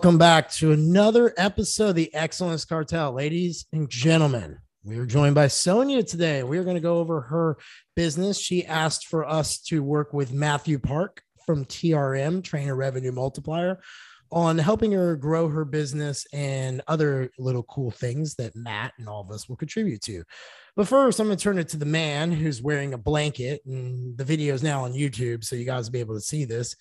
welcome back to another episode of the Excellence Cartel. Ladies and gentlemen, we are joined by Sonia today. We are going to go over her business. She asked for us to work with Mathew Park from TRM, Trainer Revenue Multiplier, on helping her grow her business and other little cool things that Matt and all of us will contribute to. But first, I'm going to turn it to the man who's wearing a blanket, and the video is now on YouTube, so you guys will be able to see this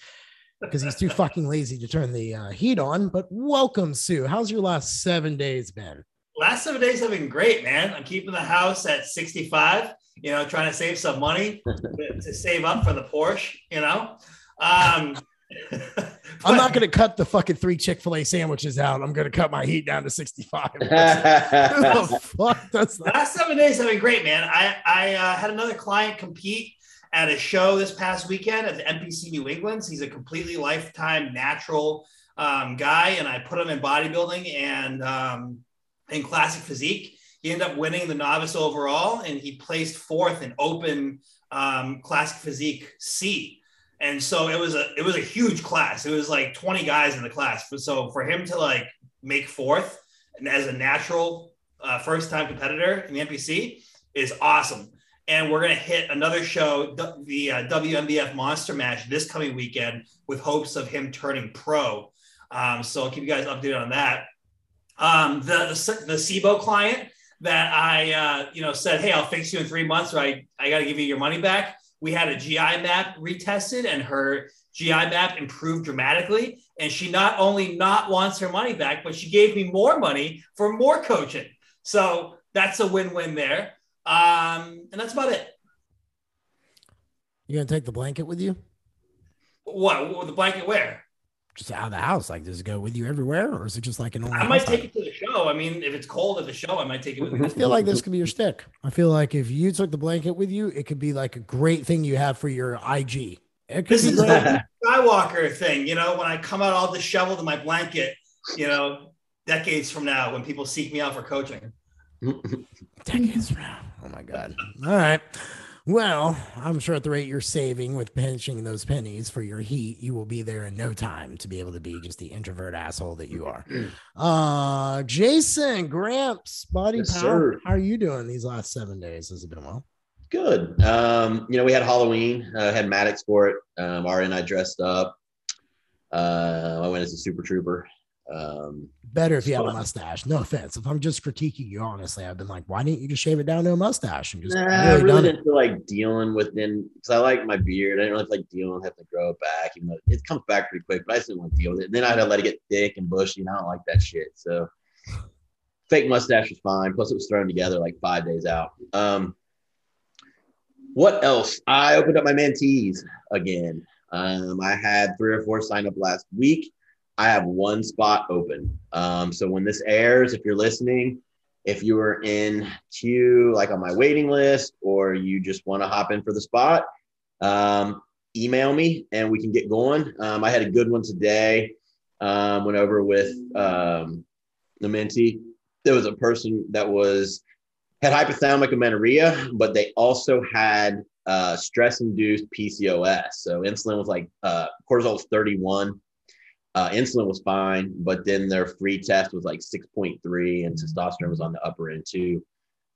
because he's too fucking lazy to turn the uh, heat on. But welcome, Sue. How's your last seven days been? Last seven days have been great, man. I'm keeping the house at 65. You know, trying to save some money to, to save up for the Porsche. You know, um, I'm not going to cut the fucking three Chick Fil A sandwiches out. I'm going to cut my heat down to 65. fuck that's last seven days have been great, man. I I uh, had another client compete at a show this past weekend at the NPC New England. He's a completely lifetime natural um, guy, and I put him in bodybuilding and um, in classic physique. He ended up winning the novice overall, and he placed fourth in open um, classic physique C. And so it was a it was a huge class. It was like 20 guys in the class. So for him to like make fourth and as a natural uh, first time competitor in the NPC is awesome and we're going to hit another show, the uh, WNBF Monster Mash, this coming weekend with hopes of him turning pro. Um, so I'll keep you guys updated on that. Um, the, the the SIBO client that I uh, you know said, hey, I'll fix you in three months, or I I got to give you your money back. We had a GI map retested, and her GI map improved dramatically. And she not only not wants her money back, but she gave me more money for more coaching. So that's a win-win there. Um, and that's about it. You gonna take the blanket with you? What? what the blanket where? Just out of the house. Like, does it go with you everywhere, or is it just like an? I might take it to the show. I mean, if it's cold at the show, I might take it with me. I feel like this could be your stick. I feel like if you took the blanket with you, it could be like a great thing you have for your IG. this is the Skywalker thing, you know. When I come out all disheveled in my blanket, you know, decades from now, when people seek me out for coaching. decades from now. Oh my God. All right. Well, I'm sure at the rate you're saving with pinching those pennies for your heat, you will be there in no time to be able to be just the introvert asshole that you are. Uh Jason Gramps, body yes, power. Sir. How are you doing these last seven days? Has it been well? Good. Um, you know, we had Halloween, uh, had Maddox for it. Um, Ari and I dressed up. Uh, I went as a super trooper. Um, Better if you have a mustache. No offense. If I'm just critiquing you honestly, I've been like, why didn't you just shave it down to a mustache and just nah, really I really didn't it? feel like dealing with then because I like my beard. I didn't really like dealing with having to grow it back, even though it comes back pretty quick, but I just didn't want to deal with it. And then I had to let it get thick and bushy, and I don't like that shit. So fake mustache was fine. Plus, it was thrown together like five days out. Um, what else? I opened up my mentees again. Um, I had three or four sign up last week. I have one spot open. Um, so when this airs, if you're listening, if you are in queue, like on my waiting list, or you just want to hop in for the spot, um, email me and we can get going. Um, I had a good one today. Um, went over with um, the mentee. There was a person that was had hypothalamic amenorrhea, but they also had uh, stress-induced PCOS. So insulin was like uh, cortisol was 31 uh, insulin was fine, but then their free test was like 6.3 and testosterone was on the upper end too.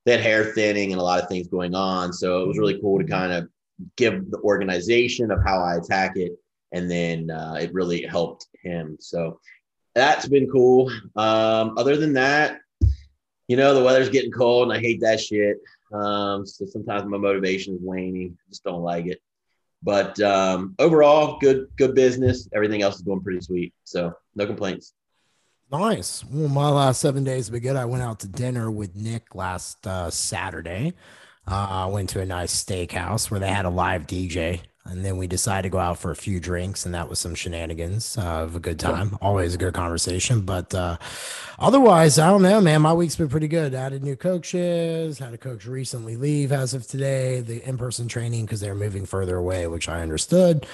They had hair thinning and a lot of things going on. So it was really cool to kind of give the organization of how I attack it. And then uh, it really helped him. So that's been cool. Um, other than that, you know, the weather's getting cold and I hate that shit. Um, so sometimes my motivation is waning. I just don't like it. But um, overall, good good business. Everything else is going pretty sweet. So no complaints. Nice. Well, my last seven days have been good. I went out to dinner with Nick last uh, Saturday. Uh, I went to a nice steakhouse where they had a live DJ and then we decided to go out for a few drinks and that was some shenanigans uh, of a good time. Yeah. always a good conversation but uh, otherwise i don't know man. My week's been pretty good. Added new coaches had a coach recently leave as of today the in-person training because they're moving further away which i understood.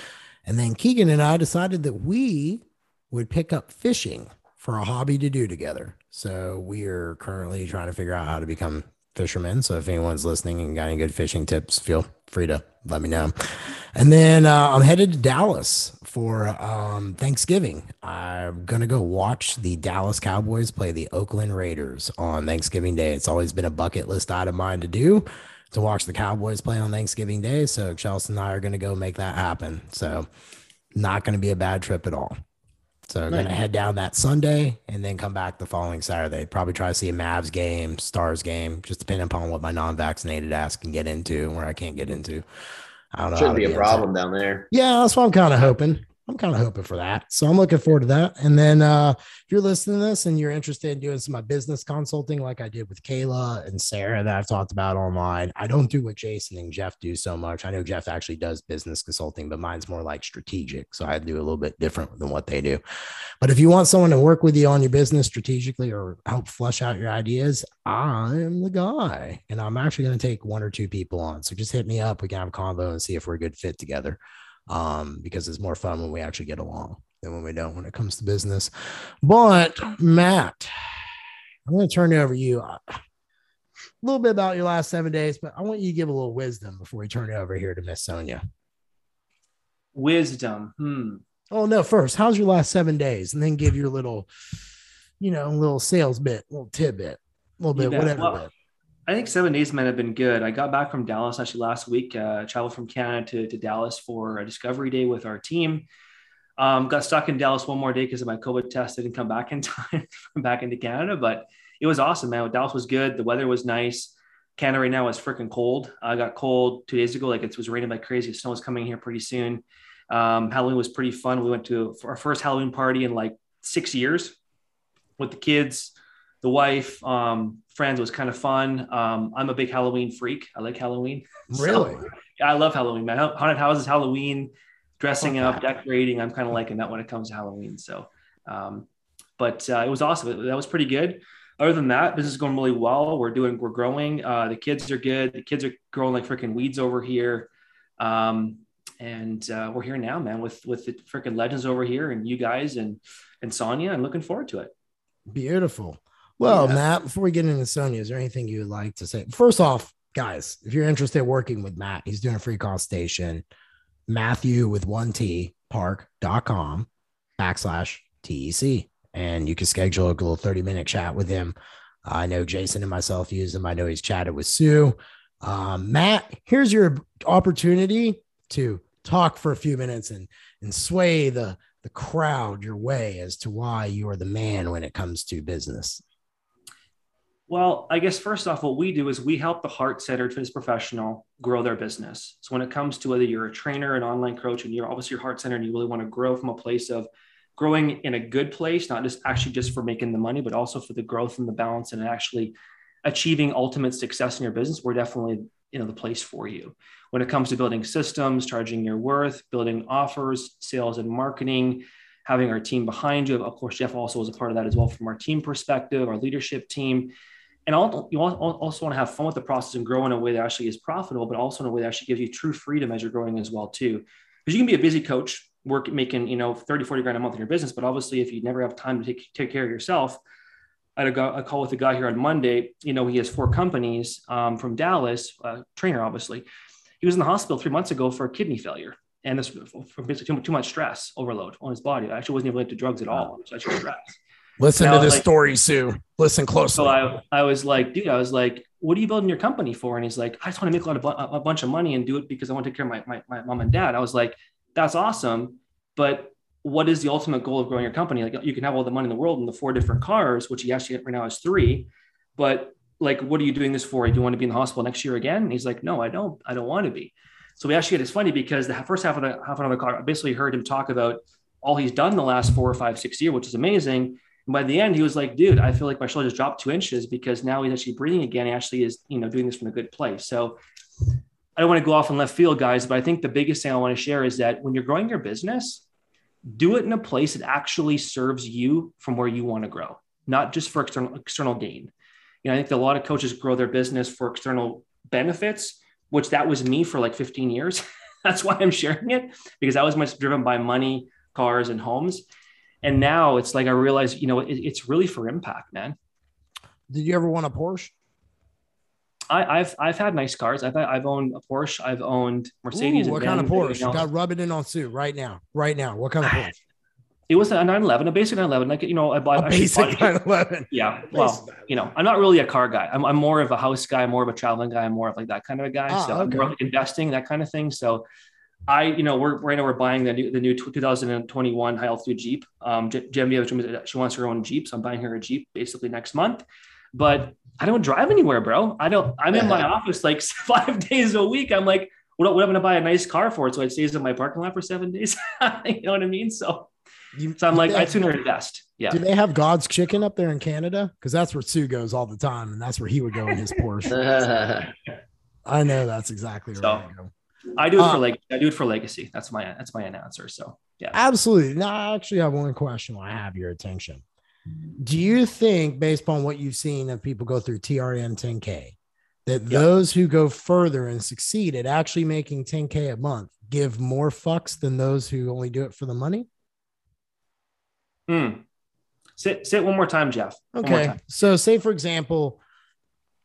And then keegan and i decided that we would pick up fishing for a hobby to do together. So we are currently trying to figure out how to become fisherman. So if anyone's listening and got any good fishing tips, feel free to let me know. And then uh, I'm headed to Dallas for um, Thanksgiving. I'm going to go watch the Dallas Cowboys play the Oakland Raiders on Thanksgiving Day. It's always been a bucket list item of mine to do to watch the Cowboys play on Thanksgiving Day. So Chelsea and I are going to go make that happen. So not going to be a bad trip at all. So I'm nice. gonna head down that Sunday and then come back the following Saturday. Probably try to see a Mavs game, Stars game, just depending upon what my non-vaccinated ass can get into and where I can't get into. I don't know. Shouldn't be a problem down there. Yeah, that's what I'm kind of hoping. I'm kind of hoping for that. So I'm looking forward to that. And then uh, if you're listening to this and you're interested in doing some of my business consulting, like I did with Kayla and Sarah that I've talked about online, I don't do what Jason and Jeff do so much. I know Jeff actually does business consulting, but mine's more like strategic. So I do a little bit different than what they do. But if you want someone to work with you on your business strategically or help flush out your ideas, I'm the guy. And I'm actually going to take one or two people on. So just hit me up. We can have a convo and see if we're a good fit together um, because it's more fun when we actually get along than when we don't when it comes to business. But Matt, I'm going to turn it over to you. A little bit about your last seven days, but I want you to give a little wisdom before we turn it over here to Miss Sonia. Wisdom. Hmm. Oh no! First, how's your last seven days, and then give your little, you know, little sales bit, little tidbit, a little bit, whatever. Well, bit. I think seven days might have been good. I got back from Dallas actually last week. Uh, traveled from Canada to, to Dallas for a discovery day with our team. Um, got stuck in Dallas one more day because of my COVID test. Didn't come back in time back into Canada, but it was awesome, man. Dallas was good. The weather was nice. Canada right now is freaking cold. I got cold two days ago. Like it was raining like crazy. Snow is coming here pretty soon. Um, Halloween was pretty fun. We went to our first Halloween party in like six years with the kids the wife, um, friends was kind of fun. Um, I'm a big Halloween freak. I like Halloween. Really? So, yeah, I love Halloween, man. Haunted houses, Halloween, dressing okay. up, decorating. I'm kind of liking that when it comes to Halloween. So, um, but uh, it was awesome. That was pretty good. Other than that, business is going really well. We're doing, we're growing. Uh, the kids are good. The kids are growing like freaking weeds over here. Um, and uh, we're here now, man, with with the freaking legends over here, and you guys, and and Sonia. I'm looking forward to it. Beautiful. Well, yeah. Matt, before we get into Sonia, is there anything you would like to say? First off, guys, if you're interested in working with Matt, he's doing a free call consultation. Mathew with one T park.com backslash TEC. And you can schedule a little 30 minute chat with him. I know Jason and myself use him. I know he's chatted with Sue. Um, Matt, here's your opportunity to talk for a few minutes and and sway the the crowd your way as to why you are the man when it comes to business. Well, I guess first off, what we do is we help the heart centered fitness professional grow their business. So when it comes to whether you're a trainer, an online coach, and you're obviously your heart centered and you really want to grow from a place of growing in a good place, not just actually just for making the money, but also for the growth and the balance and actually achieving ultimate success in your business, we're definitely you know the place for you. When it comes to building systems, charging your worth, building offers, sales and marketing, having our team behind you. Of course, Jeff also was a part of that as well from our team perspective, our leadership team and you also want to have fun with the process and grow in a way that actually is profitable, but also in a way that actually gives you true freedom as you're growing as well too. Because you can be a busy coach, work making you know 30, 40 grand a month in your business, but obviously if you never have time to take, take care of yourself, I had a, a call with a guy here on Monday. You know, he has four companies um, from Dallas, uh, trainer obviously. He was in the hospital three months ago for kidney failure and this from basically too, too much stress overload on his body. I actually wasn't even into drugs at all. Such stress. Listen to this like, story, Sue. Listen closely. So I, I was like, dude, I was like, what are you building your company for? And he's like, I just want to make a lot of a bunch of money and do it because I want to take care of my, my, my mom and dad. I was like, that's awesome. But what is the ultimate goal of growing your company? Like you can have all the money in the world and the four different cars, which he actually right now has three, but like, what are you doing this for? Do you want to be in the hospital next year again? And he's like, no, I don't, I don't want to be. So we actually, it's funny because the first half of the half of the car, I basically heard him talk about all he's done the last four or five, six years, which is amazing. And by the end, he was like, dude, I feel like my shoulder just dropped two inches because now he's actually breathing again. He actually is, you know, doing this from a good place. So I don't want to go off in left field, guys, but I think the biggest thing I want to share is that when you're growing your business, do it in a place that actually serves you from where you want to grow, not just for external external gain. You know, I think a lot of coaches grow their business for external benefits, which that was me for like 15 years. That's why I'm sharing it because I was much driven by money, cars, and homes. And now it's like I realize, you know, it, it's really for impact, man. Did you ever want a Porsche? I, have I've had nice cars. I've I've owned a Porsche. I've owned Mercedes. Ooh, what kind of Porsche? You know. Got rub it in on Sue right now. Right now. What kind of Porsche? It was a 911, a basic 911. Like you know, I bought a basic 911. Yeah. Well, you know, I'm not really a car guy. I'm, I'm more of a house guy, more of a traveling guy, I'm more of like that kind of a guy. Ah, so okay. I'm more like investing that kind of thing. So I, you know, we're right now we're buying the new the new 2021 high altitude Jeep. Um, Genevieve, she wants her own Jeep, so I'm buying her a Jeep basically next month. But I don't drive anywhere, bro. I don't. I'm in my office like five days a week. I'm like, what, what am I going to buy a nice car for? So it stays in my parking lot for seven days. you know what I mean? So, you, so I'm like, I'd sooner invest. Yeah. Do they have God's Chicken up there in Canada? Because that's where Sue goes all the time, and that's where he would go in his Porsche. I know that's exactly so, right. I do it uh, for like I do it for legacy. That's my that's my answer. So yeah, absolutely. Now I actually have one question. I have your attention. Do you think, based on what you've seen of people go through TRM 10K, that yep. those who go further and succeed at actually making 10K a month give more fucks than those who only do it for the money? Hmm. Say, say it one more time, Jeff. Okay. Time. So, say for example,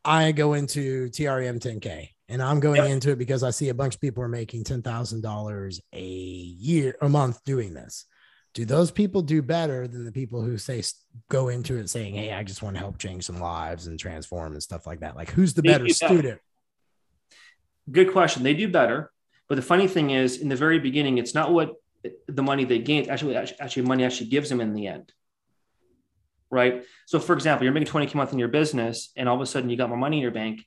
I go into TRM 10K and I'm going yep. into it because I see a bunch of people are making $10,000 a year, a month doing this. Do those people do better than the people who say go into it saying, Hey, I just want to help change some lives and transform and stuff like that? Like, who's the they better student? Better. Good question. They do better. But the funny thing is, in the very beginning, it's not what the money they gain actually, actually money actually gives them in the end. Right. So, for example, you're making 20K a month in your business, and all of a sudden you got more money in your bank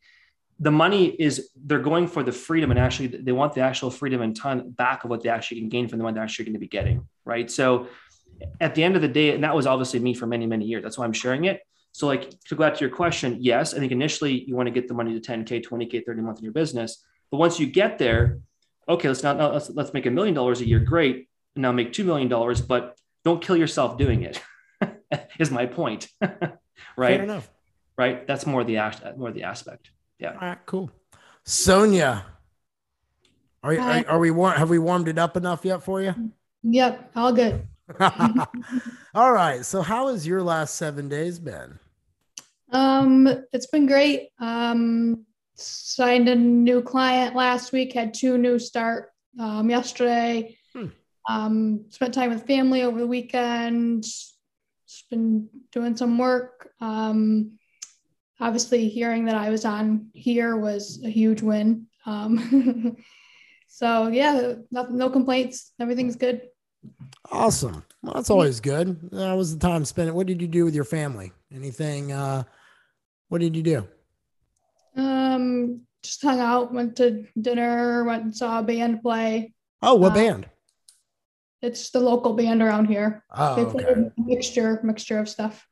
the money is they're going for the freedom and actually they want the actual freedom and time back of what they actually can gain from the money they're actually going to be getting right? So at the end of the day and that was obviously me for many many years that's why i'm sharing it. So like to go back to your question yes i think initially you want to get the money to 10k 20k 30 month in your business. But once you get there okay let's not let's, let's make a million dollars a year great and now make two million dollars but don't kill yourself doing it is my point right? Fair enough. Right? That's more the more the aspect yeah. All right, cool. Sonia, are, are, are we warm? Have we warmed it up enough yet for you? Yep, all good. all right. So, how has your last seven days been? Um, it's been great. Um, signed a new client last week. Had two new start um, yesterday. Hmm. Um, spent time with family over the weekend. Just been doing some work. Um, obviously hearing that I was on here was a huge win. Um, so yeah, no, no, complaints. Everything's good. Awesome. Well, that's always good. That was the time spent. What did you do with your family? Anything? Uh, what did you do? Um, just hung out, went to dinner, went and saw a band play. Oh, what uh, band? It's the local band around here. Oh, they play okay. a mixture, mixture of stuff.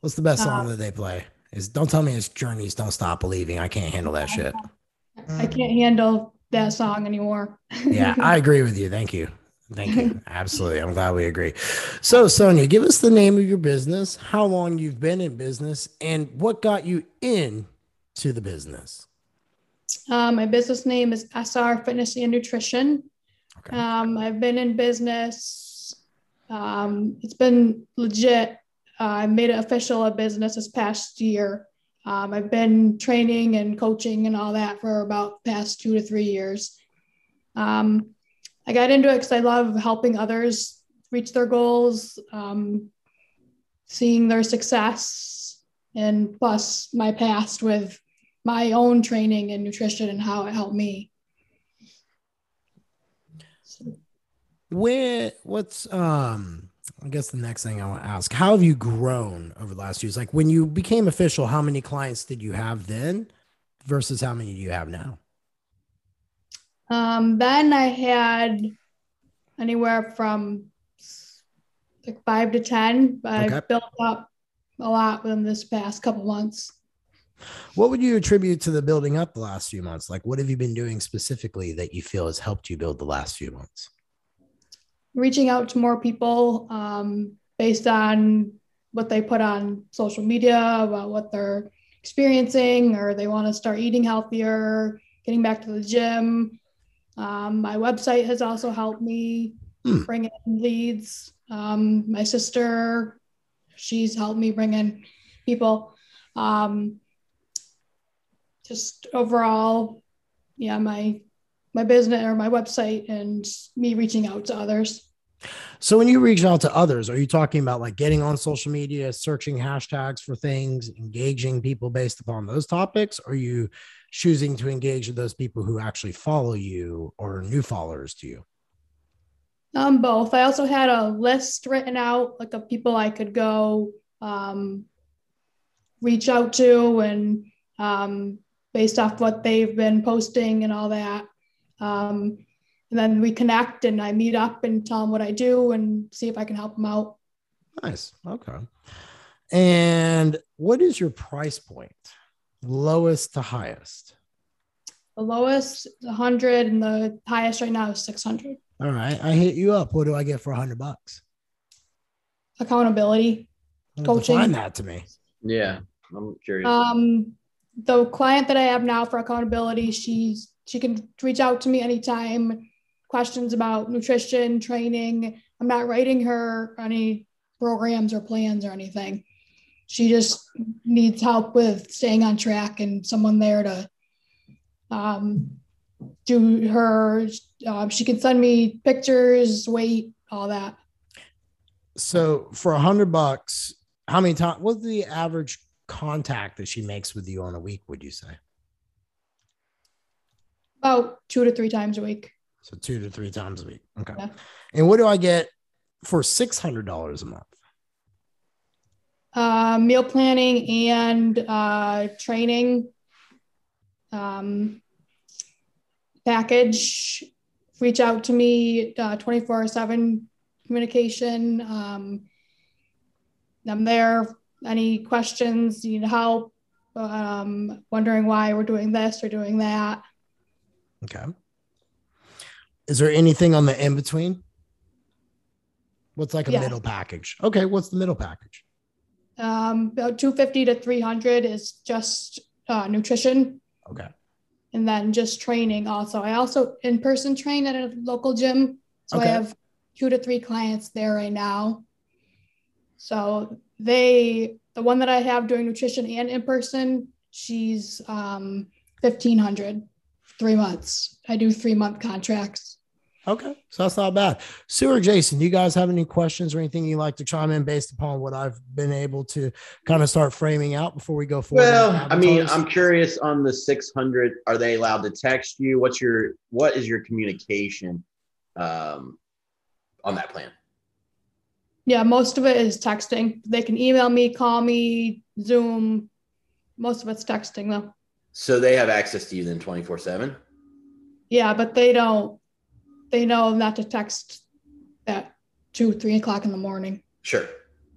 What's the best song uh, that they play? Is don't tell me it's Journeys. Don't stop believing. I can't handle that shit. I can't handle that song anymore. yeah, I agree with you. Thank you. Thank you. Absolutely. I'm glad we agree. So, Sonia, give us the name of your business, how long you've been in business, and what got you in to the business. Uh, my business name is SR Fitness and Nutrition. Okay. Um, I've been in business. Um, it's been legit uh, I made it official a business this past year. Um, I've been training and coaching and all that for about past two to three years. Um, I got into it because I love helping others reach their goals, um, seeing their success, and plus my past with my own training and nutrition and how it helped me. Where what's um I guess the next thing I want to ask, how have you grown over the last years? Like when you became official, how many clients did you have then versus how many do you have now? Um, then I had anywhere from like five to 10, but okay. I've built up a lot within this past couple months. What would you attribute to the building up the last few months? Like, what have you been doing specifically that you feel has helped you build the last few months? Reaching out to more people um, based on what they put on social media about what they're experiencing or they want to start eating healthier, getting back to the gym. Um, my website has also helped me hmm. bring in leads. Um, my sister, she's helped me bring in people. Um, just overall, yeah, my my business or my website and me reaching out to others. So when you reach out to others, are you talking about like getting on social media, searching hashtags for things, engaging people based upon those topics? Or are you choosing to engage with those people who actually follow you or new followers to you? Um, both. I also had a list written out, like of people I could go um, reach out to, and um, based off what they've been posting and all that. Um, and then we connect, and I meet up and tell them what I do and see if I can help them out. Nice. Okay. And what is your price point? Lowest to highest? The lowest 100 and the highest right now is 600. All right. I hit you up. What do I get for 100 bucks? Accountability. Coaching. Define that to me. Yeah. I'm curious. Um, the client that I have now for accountability, she's she can reach out to me anytime. Questions about nutrition, training. I'm not writing her any programs or plans or anything. She just needs help with staying on track and someone there to um, do her. Uh, she can send me pictures, weight, all that. So for a hundred bucks, how many times? What's the average contact that she makes with you on a week? Would you say? About two to three times a week. So two to three times a week. Okay. Yeah. And what do I get for six hundred dollars a month? Uh, meal planning and uh, training um, package. Reach out to me uh, 24 uh, 7 communication. Um, I'm there. Any questions, need help, um, wondering why we're doing this or doing that. Okay. Is there anything on the in between? What's like a yeah. middle package? Okay, what's the middle package? Um, about 250 to 300 is just uh, nutrition. Okay. And then just training also. I also in person train at a local gym. So okay. I have two to three clients there right now. So they, the one that I have doing nutrition and in person, she's um, 1500 three months. I do three month contracts. Okay. So that's not bad. Sue or Jason, do you guys have any questions or anything you'd like to chime in based upon what I've been able to kind of start framing out before we go forward? Well, I mean, I'm curious on the 600. Are they allowed to text you? What's your, what is your communication um, on that plan? Yeah, most of it is texting. They can email me, call me, Zoom. Most of it's texting though. So they have access to you then 24 7? Yeah, but they don't, they know not to text at two, three o'clock in the morning. Sure.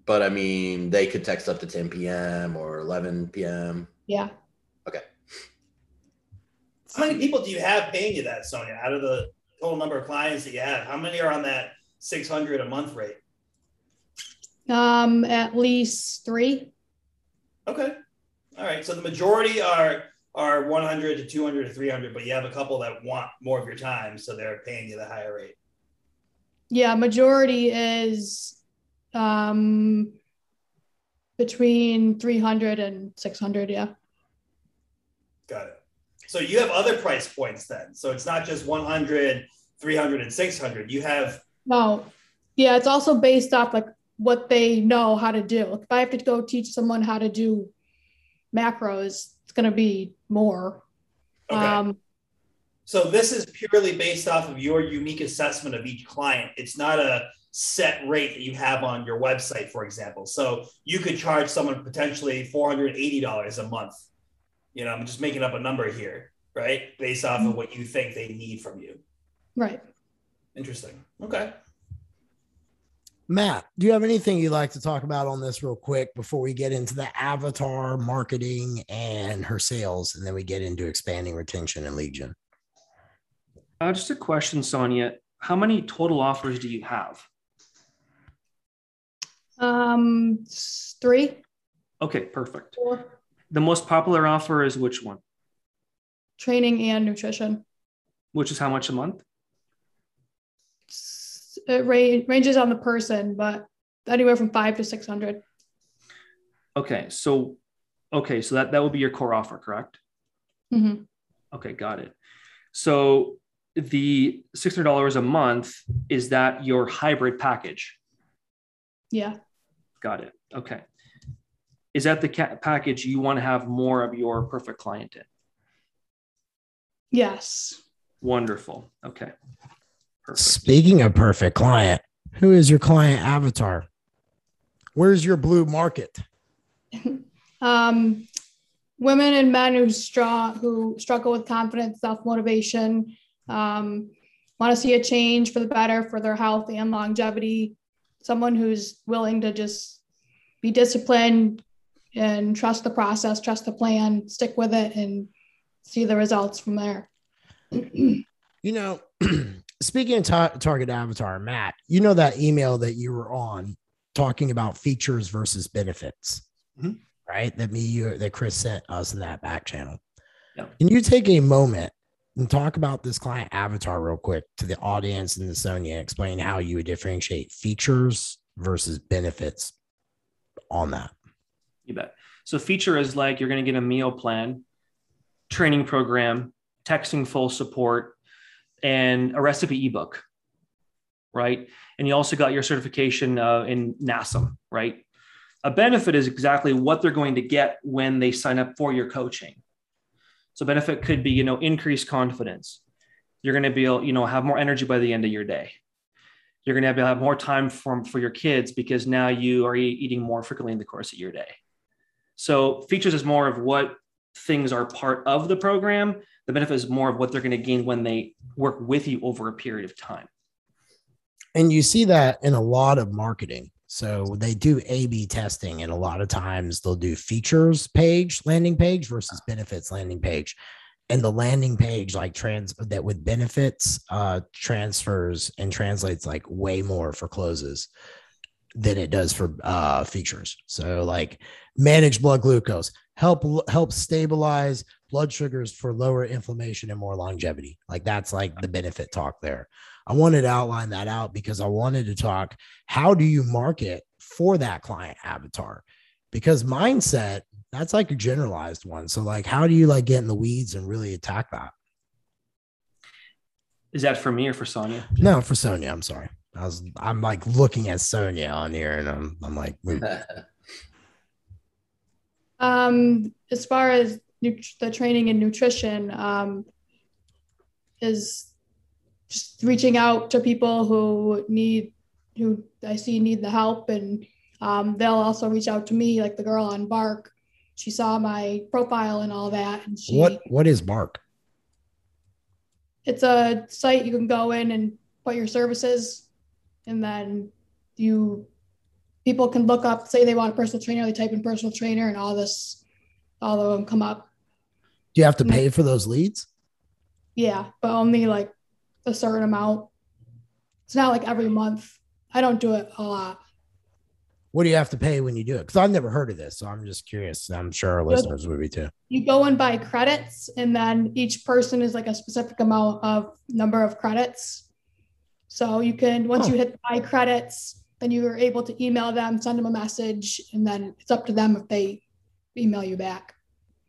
But I mean, they could text up to 10 p.m. or 11 p.m. Yeah. Okay. How many people do you have paying you that, Sonia? Out of the total number of clients that you have, how many are on that 600 a month rate? Um, at least three. Okay. All right. So the majority are are 100 to 200 to 300, but you have a couple that want more of your time, so they're paying you the higher rate. Yeah, majority is um, between 300 and 600. Yeah. Got it. So you have other price points then. So it's not just 100, 300, and 600. You have. No. Yeah, it's also based off like what they know how to do. If I have to go teach someone how to do macros, it's going to be more. Okay. Um, so this is purely based off of your unique assessment of each client. It's not a set rate that you have on your website, for example. So you could charge someone potentially $480 a month. You know, I'm just making up a number here, right? Based off of what you think they need from you. Right. Interesting. Okay. Matt, do you have anything you'd like to talk about on this real quick before we get into the avatar marketing and her sales, and then we get into expanding retention and lead gen? Uh, just a question, Sonia. How many total offers do you have? Um, three. Okay, perfect. Four. The most popular offer is which one? Training and nutrition. Which is how much a month? It ra- ranges on the person, but anywhere from five to 600. Okay. So, okay. So that, that would be your core offer, correct? Mm-hmm. Okay, got it. So the $600 a month, is that your hybrid package? Yeah. Got it. Okay. Is that the ca- package you want to have more of your perfect client in? Yes. Wonderful. Okay. Perfect. Speaking of perfect client, who is your client avatar? Where's your blue market? um, women and men who strong who struggle with confidence, self motivation, um, want to see a change for the better for their health and longevity. Someone who's willing to just be disciplined and trust the process, trust the plan, stick with it, and see the results from there. you know, speaking of ta- target avatar, Matt, you know that email that you were on talking about features versus benefits, mm-hmm. right? That me, you, that Chris sent us in that back channel. Yeah. Can you take a moment and talk about this client avatar real quick to the audience and the Sonia, explain how you would differentiate features versus benefits on that? You bet. So feature is like you're going to get a meal plan, training program, texting full support, and a recipe ebook, right? And you also got your certification uh, in NASM, right? A benefit is exactly what they're going to get when they sign up for your coaching. So benefit could be, you know, increased confidence. You're going to be able, you know, have more energy by the end of your day. You're going to have, to have more time for, for your kids because now you are eating more frequently in the course of your day. So features is more of what things are part of the program. The benefit is more of what they're going to gain when they work with you over a period of time. And you see that in a lot of marketing. So they do A B testing, and a lot of times they'll do features page, landing page versus benefits landing page. And the landing page, like trans that with benefits, uh, transfers and translates like way more for closes than it does for uh, features. So like manage blood glucose, help help stabilize blood sugars for lower inflammation and more longevity. Like that's like the benefit talk there. I wanted to outline that out because I wanted to talk how do you market for that client avatar? Because mindset, that's like a generalized one. So like how do you like get in the weeds and really attack that? Is that for me or for Sonia? No, for Sonia. I'm sorry. I was I'm like looking at Sonia on here and I'm I'm like um as far as the training and nutrition um is just reaching out to people who need who I see need the help and um, they'll also reach out to me like the girl on Bark. She saw my profile and all that. And she, what what is Bark? It's a site you can go in and put your services, and then you people can look up, say they want a personal trainer, they type in personal trainer, and all this, all of them come up. Do you have to mm-hmm. pay for those leads? Yeah, but only like a certain amount. It's not like every month. I don't do it a lot. What do you have to pay when you do it? Because I've never heard of this, so I'm just curious. I'm sure our listeners would be too. You go and buy credits, and then each person is like a specific amount of number of credits. So you can once oh. you hit buy credits, then you are able to email them, send them a message, and then it's up to them if they email you back.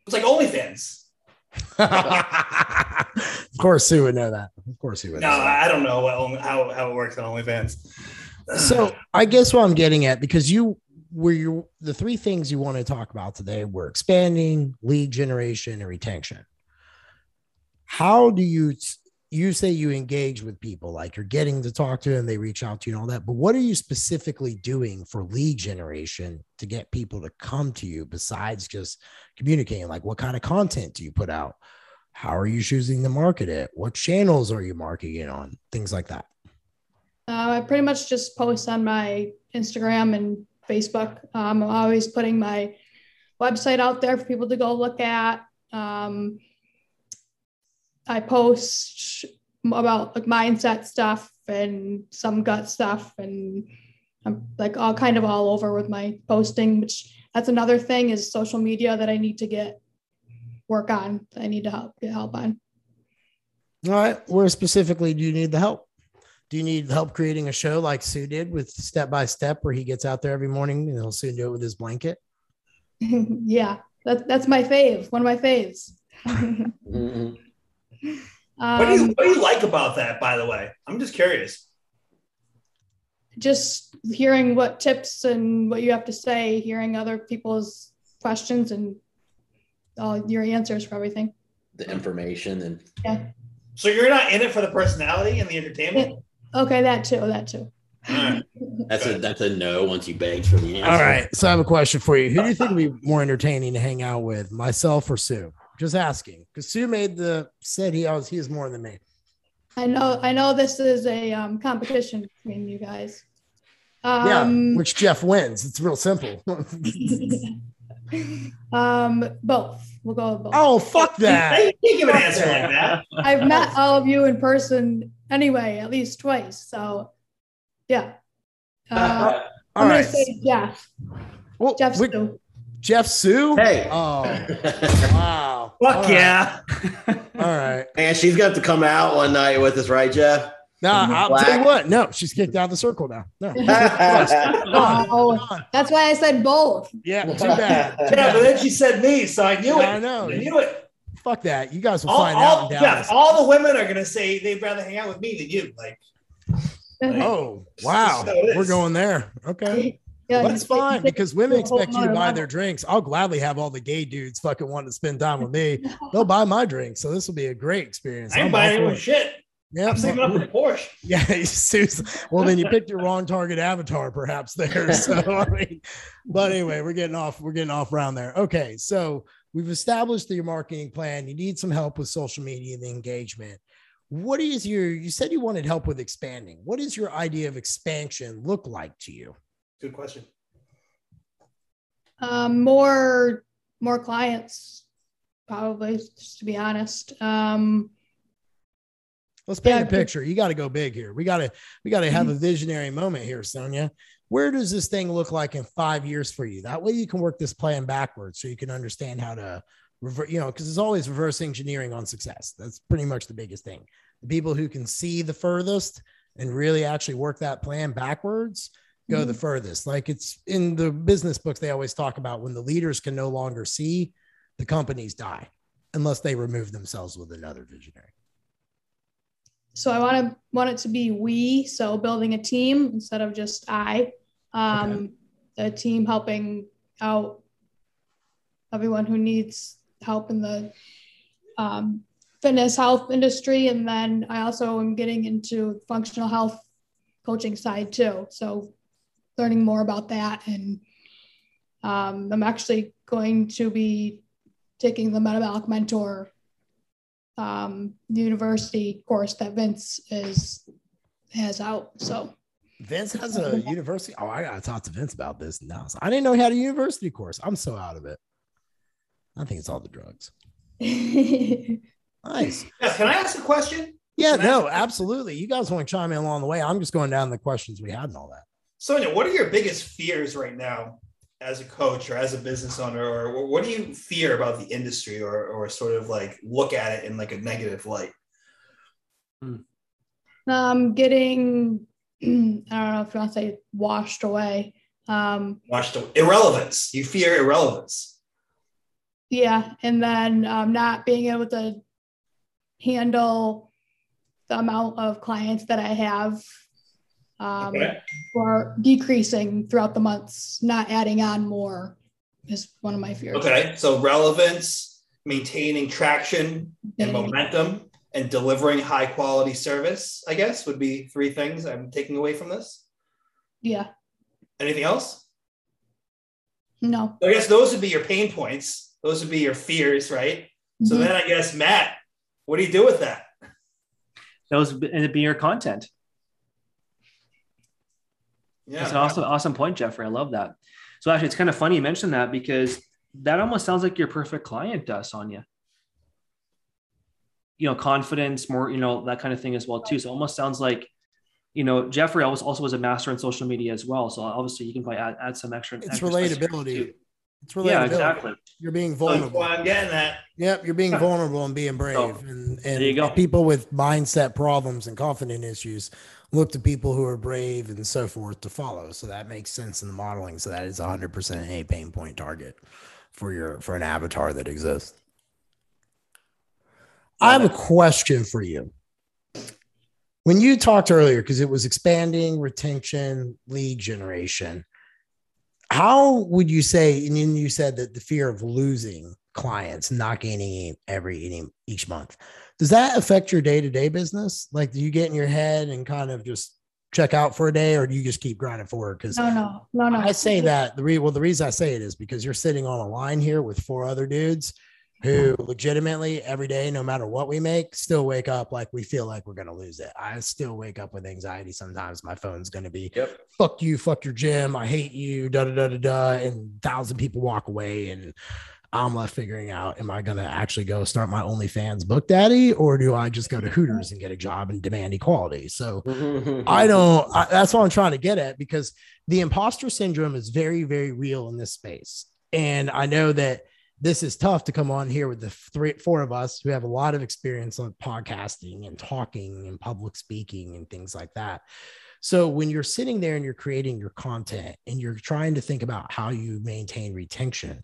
It's like OnlyFans. Of course, Sue would know that. Of course, he would. No, I don't know what, how how it works on OnlyFans. so I guess what I'm getting at because you were you the three things you want to talk about today were expanding, lead generation, and retention. How do you you say you engage with people like you're getting to talk to them, they reach out to you and all that, but what are you specifically doing for lead generation to get people to come to you besides just communicating? Like what kind of content do you put out? How are you choosing to market it? What channels are you marketing on? Things like that. Uh, I pretty much just post on my Instagram and Facebook. Um, I'm always putting my website out there for people to go look at. Um, I post about like mindset stuff and some gut stuff and I'm like all kind of all over with my posting, which that's another thing is social media that I need to get work on. I need to help get help on. All right. Where specifically do you need the help? Do you need help creating a show like Sue did with step by step where he gets out there every morning and he'll soon do it with his blanket? yeah, that's that's my fave. One of my faves. Mm-hmm. Um, what do you What do you like about that? By the way, I'm just curious. Just hearing what tips and what you have to say, hearing other people's questions and all your answers for everything. The information and yeah. So you're not in it for the personality and the entertainment. Okay, that too. That too. That's a that's a no once you begged for the answer. All right. So I have a question for you. Who do you think would be more entertaining to hang out with, myself or Sue? Just asking. Because Sue made the said he was he is more than me. I know I know this is a um, competition between you guys. Um, yeah, which Jeff wins. It's real simple. um, both. We'll go with both. Oh, fuck that. You can't give an answer like that. I've met all of you in person anyway, at least twice. So yeah. Uh, I'm right. gonna say Jeff. Well, Jeff we, Sue. Jeff Sue? Hey. Oh. wow. Fuck All yeah. Right. All right. And she's got to come out one night with us, right, Jeff? No, I'll Black. tell you what. No, she's kicked out of the circle now. No. oh, that's why I said both. Yeah, too bad. yeah, but then she said me, so I knew it. I know. I knew it. Fuck that. You guys will all, find all, out. Yeah, all the women are gonna say they'd rather hang out with me than you. Like oh wow, we're going there. Okay. Yeah, that's fine because women expect you to buy their drinks. I'll gladly have all the gay dudes fucking want to spend time with me. They'll buy my drink, so this will be a great experience. I ain't buying anyone shit. Yeah, I'm saving up for Porsche. Yeah, well, then you picked your wrong target avatar, perhaps there. So, I mean, but anyway, we're getting off. We're getting off around there. Okay, so we've established your marketing plan. You need some help with social media and the engagement what is your you said you wanted help with expanding what does your idea of expansion look like to you good question. Um, more more clients probably just to be honest. Um, let's paint yeah, a picture. You got to go big here. We got to we got to have a visionary moment here sonia. Where does this thing look like in five years for you? That way you can work this plan backwards so you can understand how to you know, because it's always reverse engineering on success. That's pretty much the biggest thing. The people who can see the furthest and really actually work that plan backwards go mm-hmm. the furthest. Like it's in the business books, they always talk about when the leaders can no longer see, the companies die unless they remove themselves with another visionary. So I want to want it to be we, so building a team instead of just I. Um, okay. A team helping out everyone who needs help in the um, fitness health industry. And then I also am getting into functional health coaching side too. So learning more about that. And um, I'm actually going to be taking the metabolic mentor um, university course that Vince is has out. So Vince has a university. Oh, I gotta talk to Vince about this now. I didn't know he had a university course. I'm so out of it. I think it's all the drugs. nice. Yeah, can I ask a question? Yeah, no, absolutely. You guys want to chime in along the way? I'm just going down the questions we had and all that. Sonia, what are your biggest fears right now as a coach or as a business owner, or what do you fear about the industry, or or sort of like look at it in like a negative light? Hmm. Um, getting I don't know if you want to say washed away. Um, washed away. Irrelevance. You fear irrelevance. Yeah, and then um, not being able to handle the amount of clients that I have um, okay. or decreasing throughout the months, not adding on more is one of my fears. Okay, so relevance, maintaining traction and momentum, and delivering high quality service, I guess, would be three things I'm taking away from this. Yeah. Anything else? No. I guess those would be your pain points those would be your fears, right? Mm-hmm. So then I guess Matt, what do you do with that? Those end up being your content. Yeah, that's an awesome, awesome point, Jeffrey. I love that. So actually, it's kind of funny you mentioned that because that almost sounds like your perfect client, uh, Sonia. You know, confidence, more, you know, that kind of thing as well too. So almost sounds like, you know, Jeffrey also also was a master in social media as well. So obviously, you can probably add, add some extra. It's extra relatability. It's relatability. Yeah, exactly. You're being vulnerable. I'm getting that. Yep, you're being vulnerable and being brave. Oh, and and people with mindset problems and confident issues look to people who are brave and so forth to follow. So that makes sense in the modeling. So that is 100% a pain point target for your for an avatar that exists. I have a question for you. When you talked earlier, because it was expanding retention, lead generation, how would you say? And then you said that the fear of losing clients, not gaining every each month, does that affect your day to day business? Like, do you get in your head and kind of just check out for a day, or do you just keep grinding forward? Because no, no, no, no. I say that the re- well, the reason I say it is because you're sitting on a line here with four other dudes who legitimately every day, no matter what we make, still wake up like we feel like we're going to lose it. I still wake up with anxiety. Sometimes my phone's going to be, yep. fuck you, fuck your gym. I hate you, da da da da da. And thousand people walk away and I'm left figuring out, am I going to actually go start my OnlyFans book daddy or do I just go to Hooters and get a job and demand equality? So I mm-hmm. don't, I, that's what I'm trying to get at because the imposter syndrome is very, very real in this space. And I know that this is tough to come on here with the three, four of us who have a lot of experience on podcasting and talking and public speaking and things like that. So when you're sitting there and you're creating your content and you're trying to think about how you maintain retention,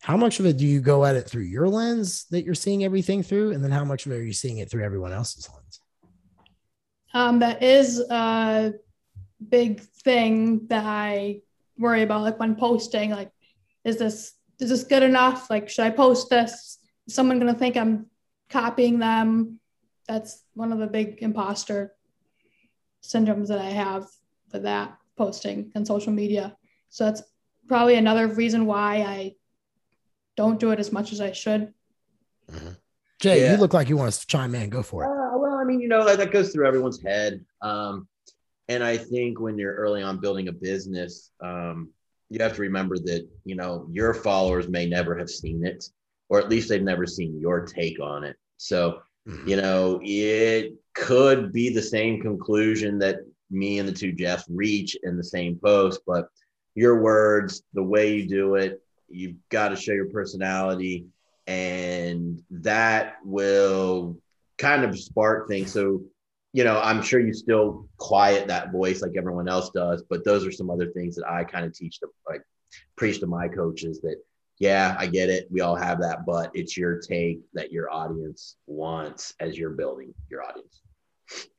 how much of it do you go at it through your lens that you're seeing everything through? And then how much of it are you seeing it through everyone else's lens? Um, that is a big thing that I worry about, like when posting, like, is this is this good enough? Like, should I post this? Is someone going to think I'm copying them? That's one of the big imposter syndromes that I have for that posting and social media. So that's probably another reason why I don't do it as much as I should. Mm-hmm. Jay, yeah. you look like you want to chime in. Go for it. Uh, well, I mean, you know, that, that goes through everyone's head. Um, and I think when you're early on building a business, um, you have to remember that you know your followers may never have seen it or at least they've never seen your take on it so mm-hmm. you know it could be the same conclusion that me and the two jeffs reach in the same post but your words the way you do it you've got to show your personality and that will kind of spark things so you know, I'm sure you still quiet that voice like everyone else does, but those are some other things that I kind of teach to like preach to my coaches that yeah, I get it. We all have that, but it's your take that your audience wants as you're building your audience.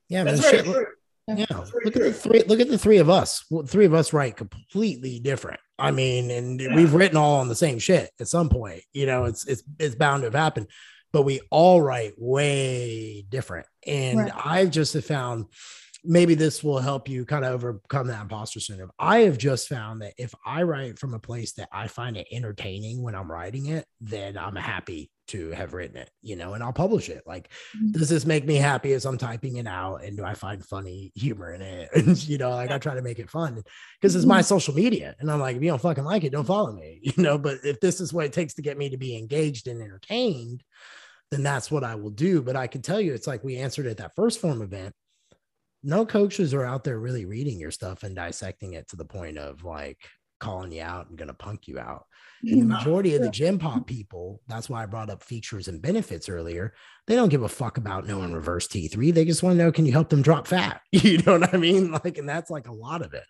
Yeah, man, shit, look, yeah. Look at the three. Look at the three of us. Well, three of us write completely different. I mean, and yeah. we've written all on the same shit at some point. You know, it's it's it's bound to have happened but we all write way different. And right. I've just found maybe this will help you kind of overcome that imposter syndrome. I have just found that if I write from a place that I find it entertaining when I'm writing it, then I'm happy to have written it, you know, and I'll publish it. Like, mm-hmm. does this make me happy as I'm typing it out? And do I find funny humor in it? And, you know, like I try to make it fun because it's my mm-hmm. social media. And I'm like, if you don't fucking like it, don't follow me, you know, but if this is what it takes to get me to be engaged and entertained, then that's what I will do. But I can tell you, it's like we answered at that first form event. No coaches are out there really reading your stuff and dissecting it to the point of like calling you out and going to punk you out. And the majority of the gen pop people, that's why I brought up features and benefits earlier. They don't give a fuck about knowing reverse T3. They just want to know, can you help them drop fat? You know what I mean? Like, and that's like a lot of it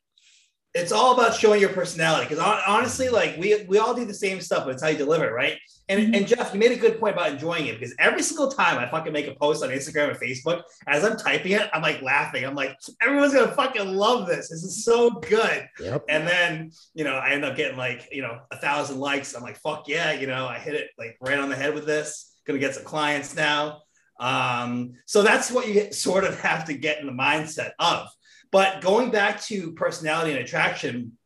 it's all about showing your personality because honestly like we we all do the same stuff but it's how you deliver it right? And, mm-hmm. and jeff you made a good point about enjoying it because every single time i fucking make a post on instagram and facebook as i'm typing it i'm like laughing. I'm like everyone's gonna fucking love this. This is so good. Yep. and then you know i end up getting like you know a thousand likes. I'm like fuck yeah you know i hit it like right on the head with this. Gonna get some clients now. Um, so that's what you sort of have to get in the mindset of but going back to personality and attraction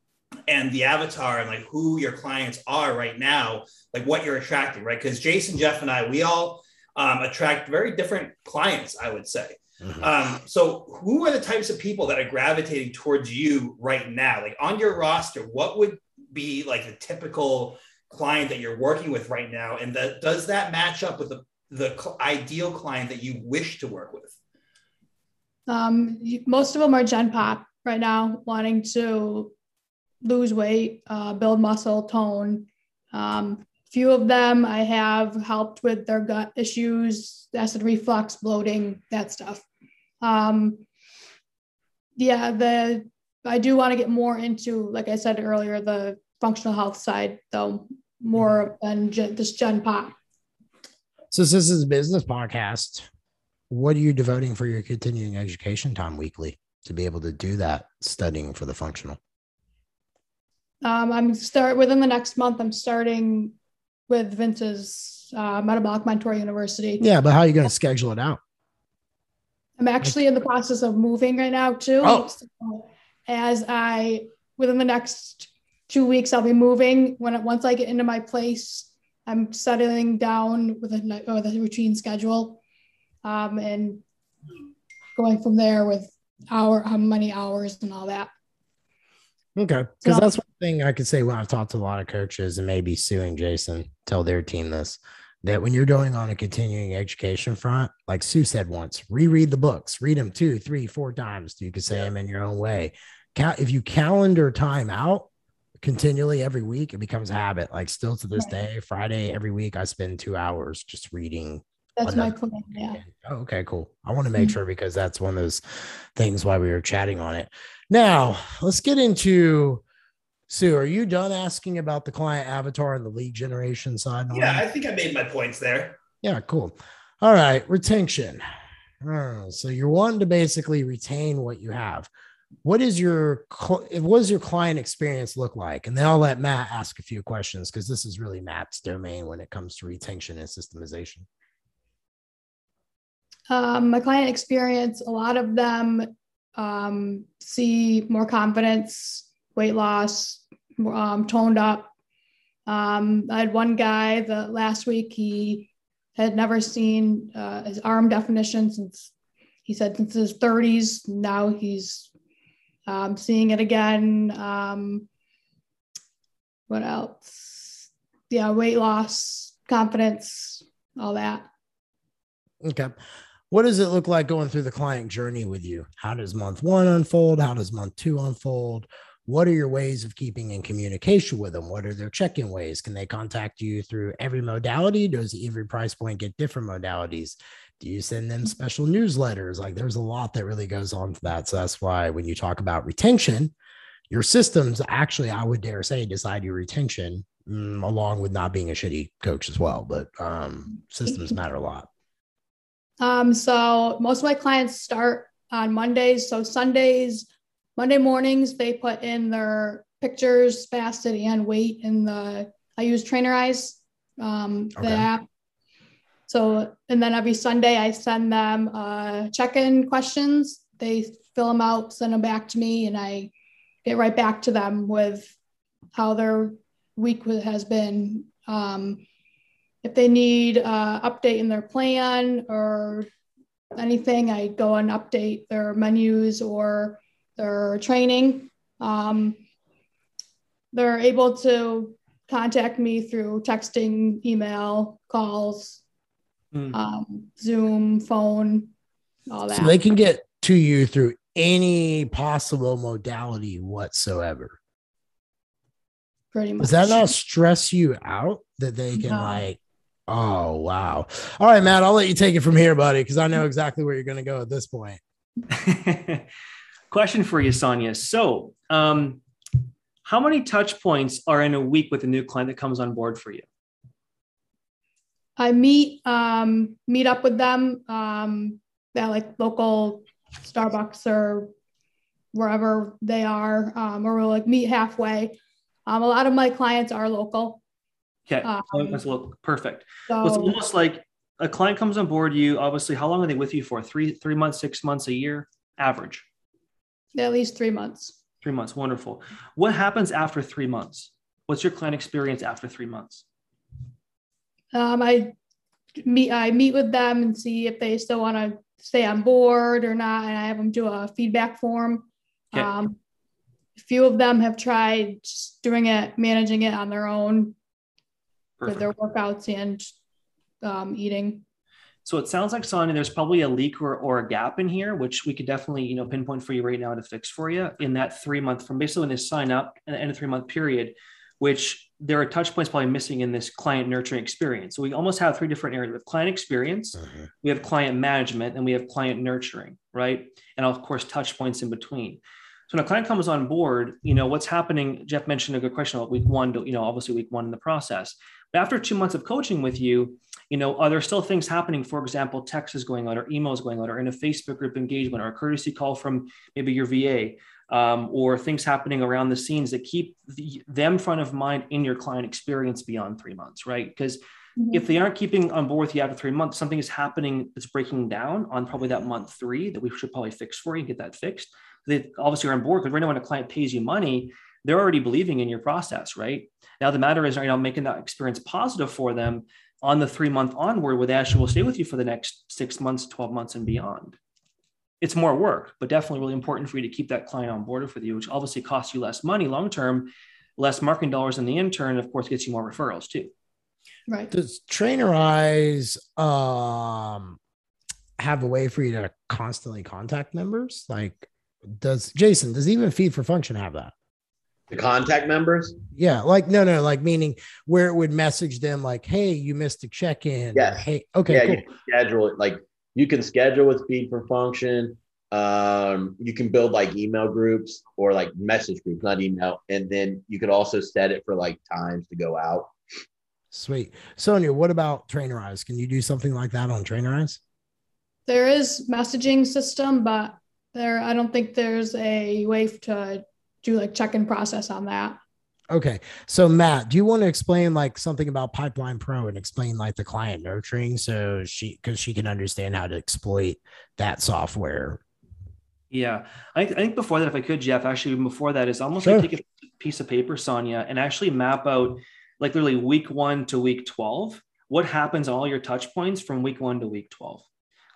and the avatar and like who your clients are right now, like what you're attracting, right? Because Jason, Jeff, and I, we all um, attract very different clients, I would say. Mm-hmm. Um, so, who are the types of people that are gravitating towards you right now? Like on your roster, what would be like the typical client that you're working with right now? And that, does that match up with the, the ideal client that you wish to work with? Um, most of them are Gen Pop right now, wanting to lose weight, uh, build muscle, tone. Um, few of them I have helped with their gut issues, acid reflux, bloating, that stuff. Um, yeah, the I do want to get more into, like I said earlier, the functional health side, though, more than just Gen Pop. So since this is a business podcast, what are you devoting for your continuing education time weekly to be able to do that studying for the functional? Um, I'm start within the next month. I'm starting with Vince's uh, Metabolic Mentor University. Yeah, but how are you going to schedule it out? I'm actually in the process of moving right now too. Oh. So as I within the next two weeks, I'll be moving. When once I get into my place, I'm settling down with a with a routine schedule, um, and going from there with hour how many hours and all that. Okay, because so, that's one thing I could say when I've talked to a lot of coaches and maybe Sue and Jason tell their team this that when you're going on a continuing education front, like Sue said once, reread the books, read them two, three, four times. You could say them in your own way. If you calendar time out continually every week, it becomes a habit. Like still to this day, Friday every week, I spend two hours just reading. That's my plan. Yeah. Oh, okay, cool. I want to make mm-hmm. sure because that's one of those things why we were chatting on it. Now let's get into Sue, are you done asking about the client avatar and the lead generation side? Yeah, I think I made my points there. Yeah, cool. All right, retention. Oh, so you're wanting to basically retain what you have. What is your what does your client experience look like? And then I'll let Matt ask a few questions because this is really Matt's domain when it comes to retention and systemization. Um, my client experience, a lot of them um, see more confidence weight loss, um, toned up. Um, I had one guy the last week, he had never seen uh, his arm definition since he said since his 30s. Now he's um, seeing it again. Um, what else? Yeah, weight loss, confidence, all that. Okay. What does it look like going through the client journey with you? How does month one unfold? How does month two unfold? what are your ways of keeping in communication with them? What are their check-in ways? Can they contact you through every modality? Does every price point get different modalities? Do you send them special newsletters? Like there's a lot that really goes on for that. So that's why when you talk about retention, your systems actually, I would dare say, decide your retention mm, along with not being a shitty coach as well. But um, systems matter a lot. Um, so most of my clients start on Mondays. So Sundays, Monday mornings, they put in their pictures, fasted, and weight in the, I use Trainerize, um, the app. So, and then every Sunday I send them uh, check in questions. They fill them out, send them back to me, and I get right back to them with how their week has been. Um, if they need uh, update in their plan or anything, I go and update their menus or their training. Um, they're able to contact me through texting, email, calls, mm. um, Zoom, phone, all that. So they can get to you through any possible modality whatsoever. Pretty much. Does that not stress you out that they can no. like, oh wow. All right, Matt, I'll let you take it from here, buddy, because I know exactly where you're gonna go at this point. Question for you, Sonia. So, um, how many touch points are in a week with a new client that comes on board for you? I meet um, meet up with them um, at like local Starbucks or wherever they are, um, or we'll like meet halfway. Um, a lot of my clients are local. Okay, um, that's look perfect. So, it's almost like a client comes on board. You obviously, how long are they with you for? Three, three months, six months, a year, average. At least three months. Three months, wonderful. What happens after three months? What's your client experience after three months? Um, I meet I meet with them and see if they still want to stay on board or not, and I have them do a feedback form. Okay. Um, a few of them have tried just doing it, managing it on their own Perfect. with their workouts and um, eating. So it sounds like Sonia, there's probably a leak or, or a gap in here, which we could definitely, you know, pinpoint for you right now to fix for you in that three month from basically when they sign up and in a three month period, which there are touch points probably missing in this client nurturing experience. So we almost have three different areas. We have client experience, mm-hmm. we have client management, and we have client nurturing, right? And of course, touch points in between. So when a client comes on board, you know, what's happening, Jeff mentioned a good question about week one to, you know, obviously week one in the process. But after two months of coaching with you, you know, are there still things happening? For example, text is going out or emails going out or in a Facebook group engagement or a courtesy call from maybe your VA um, or things happening around the scenes that keep the, them front of mind in your client experience beyond three months, right? Because mm-hmm. if they aren't keeping on board with you after three months, something is happening that's breaking down on probably that month three that we should probably fix for you and get that fixed. They obviously are on board because right now when a client pays you money, they're already believing in your process, right? Now the matter is, you know, making that experience positive for them on the three month onward, where they actually will stay with you for the next six months, 12 months, and beyond it's more work, but definitely really important for you to keep that client on board with you, which obviously costs you less money long term, less marketing dollars in the intern, of course, gets you more referrals too. Right. Does Trainerize um have a way for you to constantly contact members? Like, does Jason, does even Feed for Function have that? The contact members? Yeah, like no, no, like meaning where it would message them like, "Hey, you missed a check-in." Yeah. Hey, okay, yeah, cool. you schedule it like you can schedule with feed for function. Um, you can build like email groups or like message groups, not email. And then you could also set it for like times to go out. Sweet. Sonia, what about Trainerize? Can you do something like that on Trainerize? There is messaging system, but there I don't think there's a way to do like check-in process on that. Okay. So Matt, do you want to explain like something about Pipeline Pro and explain like the client nurturing so she because she can understand how to exploit that software? Yeah. I, I think before that, if I could, Jeff, actually before that is almost sure. like take a piece of paper, Sonia, and actually map out like literally week one to week 12. What happens all your touch points from week one to week 12?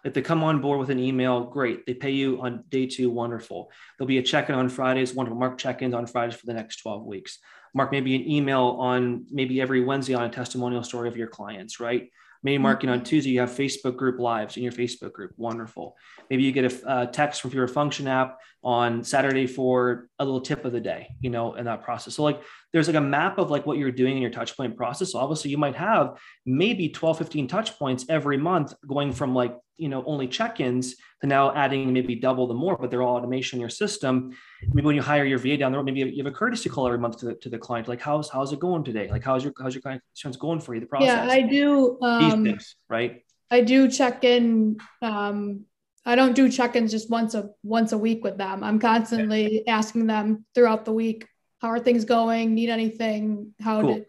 If they come on board with an email, great. They pay you on day two, wonderful. There'll be a check-in on Fridays, wonderful. Mark check-ins on Fridays for the next 12 weeks mark maybe an email on maybe every Wednesday on a testimonial story of your clients, right? Maybe mm-hmm. marking on Tuesday, you have Facebook group lives in your Facebook group. Wonderful. Maybe you get a, a text from your function app on Saturday for a little tip of the day, you know, in that process. So like there's like a map of like what you're doing in your touch point process. So obviously you might have maybe 12, 15 touch points every month going from like, you know, only check-ins to now adding maybe double the more, but they're all automation in your system. Maybe when you hire your VA down the road, maybe you have a courtesy call every month to the, to the client. Like how's, how's it going today? Like how's your, how's your client going for you? The process. Yeah, I do. Um, things, right. I do check in um, I don't do check-ins just once a once a week with them. I'm constantly asking them throughout the week, how are things going? Need anything? How cool. did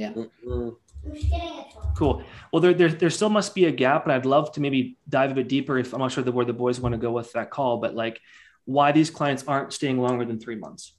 yeah. Mm-hmm. Cool. Well, there, there, there still must be a gap, and I'd love to maybe dive a bit deeper. If I'm not sure the, where the boys want to go with that call, but like, why these clients aren't staying longer than three months?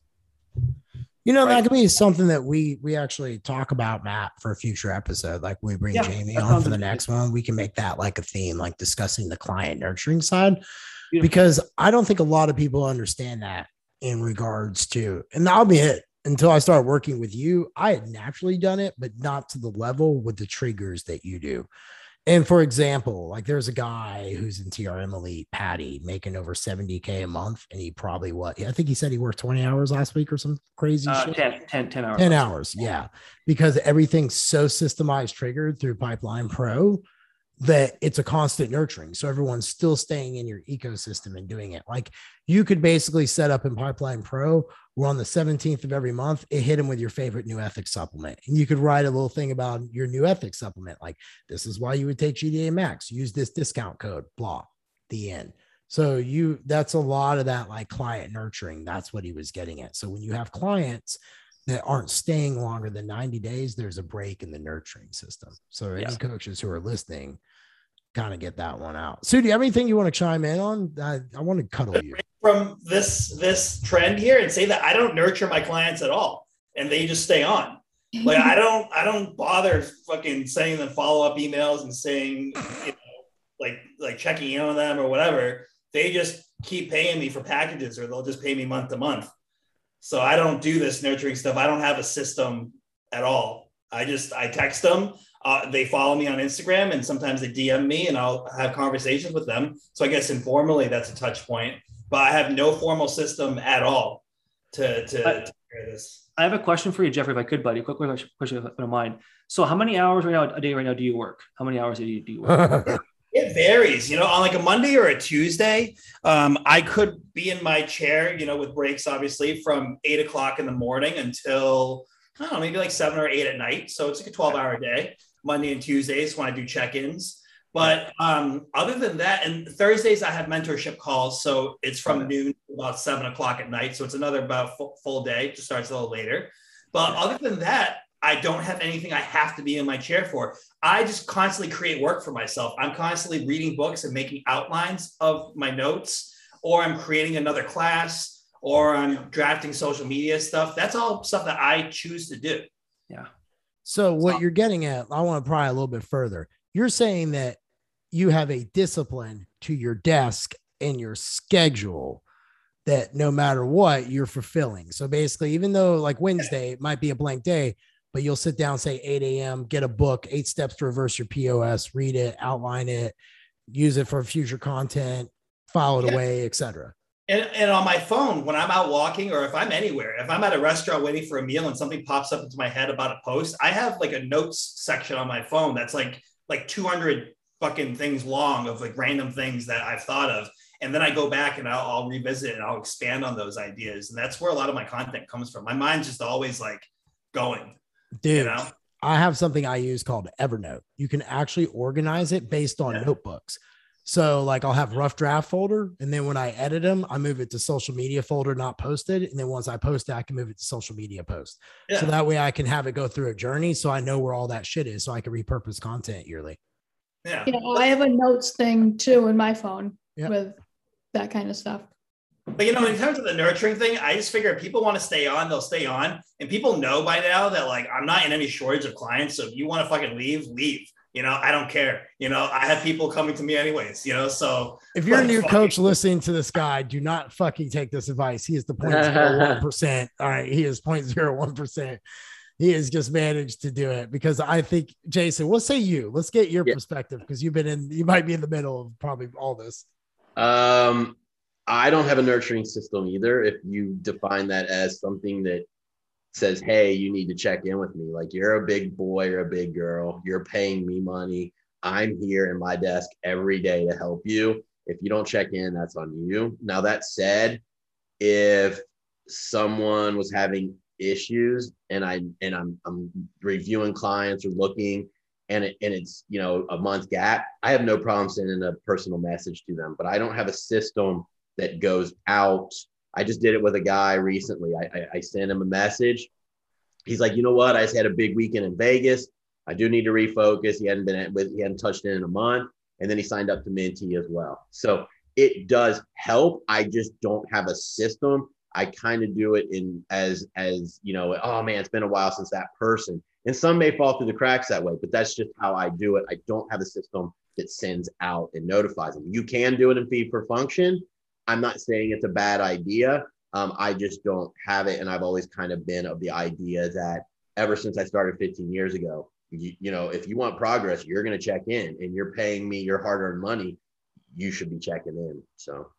You know, right. that could be something that we we actually talk about, Matt, for a future episode. Like we bring yeah, Jamie on for the next one, we can make that like a theme, like discussing the client nurturing side, Beautiful. because I don't think a lot of people understand that in regards to, and I'll be it until I started working with you. I had naturally done it, but not to the level with the triggers that you do. And for example, like there's a guy who's in TRM Elite, Patty, making over 70K a month. And he probably what? I think he said he worked 20 hours last week or some crazy uh, shit. 10, 10, 10 hours. 10 hours. Yeah. Because everything's so systemized, triggered through Pipeline Pro that it's a constant nurturing. So everyone's still staying in your ecosystem and doing it. Like you could basically set up in Pipeline Pro we're on the 17th of every month, it hit them with your favorite new ethics supplement. And you could write a little thing about your new ethics supplement. Like this is why you would take GDA Max, use this discount code, blah, the end. So you that's a lot of that like client nurturing. That's what he was getting at. So when you have clients that aren't staying longer than 90 days, there's a break in the nurturing system. So any coaches who are listening, kind of get that one out. Sue, do you have anything you want to chime in on? I, I want to cuddle you from this this trend here and say that I don't nurture my clients at all, and they just stay on. Like I don't I don't bother fucking sending them follow up emails and saying you know, like like checking in on them or whatever. They just keep paying me for packages, or they'll just pay me month to month. So I don't do this nurturing stuff. I don't have a system at all. I just I text them uh, they follow me on Instagram and sometimes they DM me and I'll have conversations with them. So I guess informally that's a touch point, but I have no formal system at all to, to, I, to this. I have a question for you, Jeffrey, if I could, buddy. Quick question, if you don't mind. So how many hours right now a day right now do you work? How many hours do you do you work? It varies, you know, on like a Monday or a Tuesday, um, I could be in my chair, you know, with breaks obviously from eight o'clock in the morning until I don't know, maybe like seven or eight at night. So it's like a 12 hour day, Monday and Tuesdays when I do check ins. But um, other than that, and Thursdays I have mentorship calls. So it's from noon to about seven o'clock at night. So it's another about full, full day, just starts a little later. But other than that, I don't have anything I have to be in my chair for. I just constantly create work for myself. I'm constantly reading books and making outlines of my notes, or I'm creating another class, or I'm drafting social media stuff. That's all stuff that I choose to do. Yeah. So, what you're getting at, I want to pry a little bit further. You're saying that you have a discipline to your desk and your schedule that no matter what you're fulfilling. So basically, even though like Wednesday it might be a blank day, but you'll sit down, say 8 a.m., get a book, eight steps to reverse your PCOS, read it, outline it, use it for future content, file it yeah. away, etc. And, and on my phone, when I'm out walking or if I'm anywhere, if I'm at a restaurant waiting for a meal and something pops up into my head about a post, I have like a notes section on my phone that's like like 200 fucking things long of like random things that I've thought of. And then I go back and I'll, I'll revisit and I'll expand on those ideas. And that's where a lot of my content comes from. My mind's just always like going. Dude, you know? I have something I use called Evernote. You can actually organize it based on yeah. notebooks. So like I'll have rough draft folder, and then when I edit them, I move it to social media folder, not posted. And then once I post it, I can move it to social media post. Yeah. So that way I can have it go through a journey, so I know where all that shit is, so I can repurpose content yearly. Yeah, yeah. I have a notes thing too in my phone yeah. with that kind of stuff. But you know, in terms of the nurturing thing, I just figure if people want to stay on, they'll stay on. And people know by now that like I'm not in any shortage of clients. So if you want to fucking leave, leave. You know, I don't care. You know, I have people coming to me anyways, you know. So if you're a new fucking- coach listening to this guy, do not fucking take this advice. He is the 0.01%. All right. He is 0.01%. He has just managed to do it because I think Jason, what say you? Let's get your yeah. perspective because you've been in, you might be in the middle of probably all this. Um, I don't have a nurturing system either. If you define that as something that says, hey, you need to check in with me, like you're a big boy or a big girl, you're paying me money. I'm here in my desk every day to help you. If you don't check in, that's on you. Now, that said, if someone was having issues and I and I'm I'm reviewing clients or looking and it, and it's you know a month gap, I have no problem sending a personal message to them. But I don't have a system that goes out. I just did it with a guy recently. I, I, I sent him a message. He's like, you know what? I just had a big weekend in Vegas. I do need to refocus. He hadn't been with, he hadn't touched in in a month, and then he signed up to Mentee as well. So it does help. I just don't have a system. I kind of do it in as as you know. Oh man, it's been a while since that person, and some may fall through the cracks that way. But that's just how I do it. I don't have a system that sends out and notifies them. You can do it in feed for function, I'm not saying it's a bad idea. Um, I just don't have it. And I've always kind of been of the idea that ever since I started 15 years ago, you, you know, if you want progress, you're going to check in and you're paying me your hard earned money. You should be checking in. So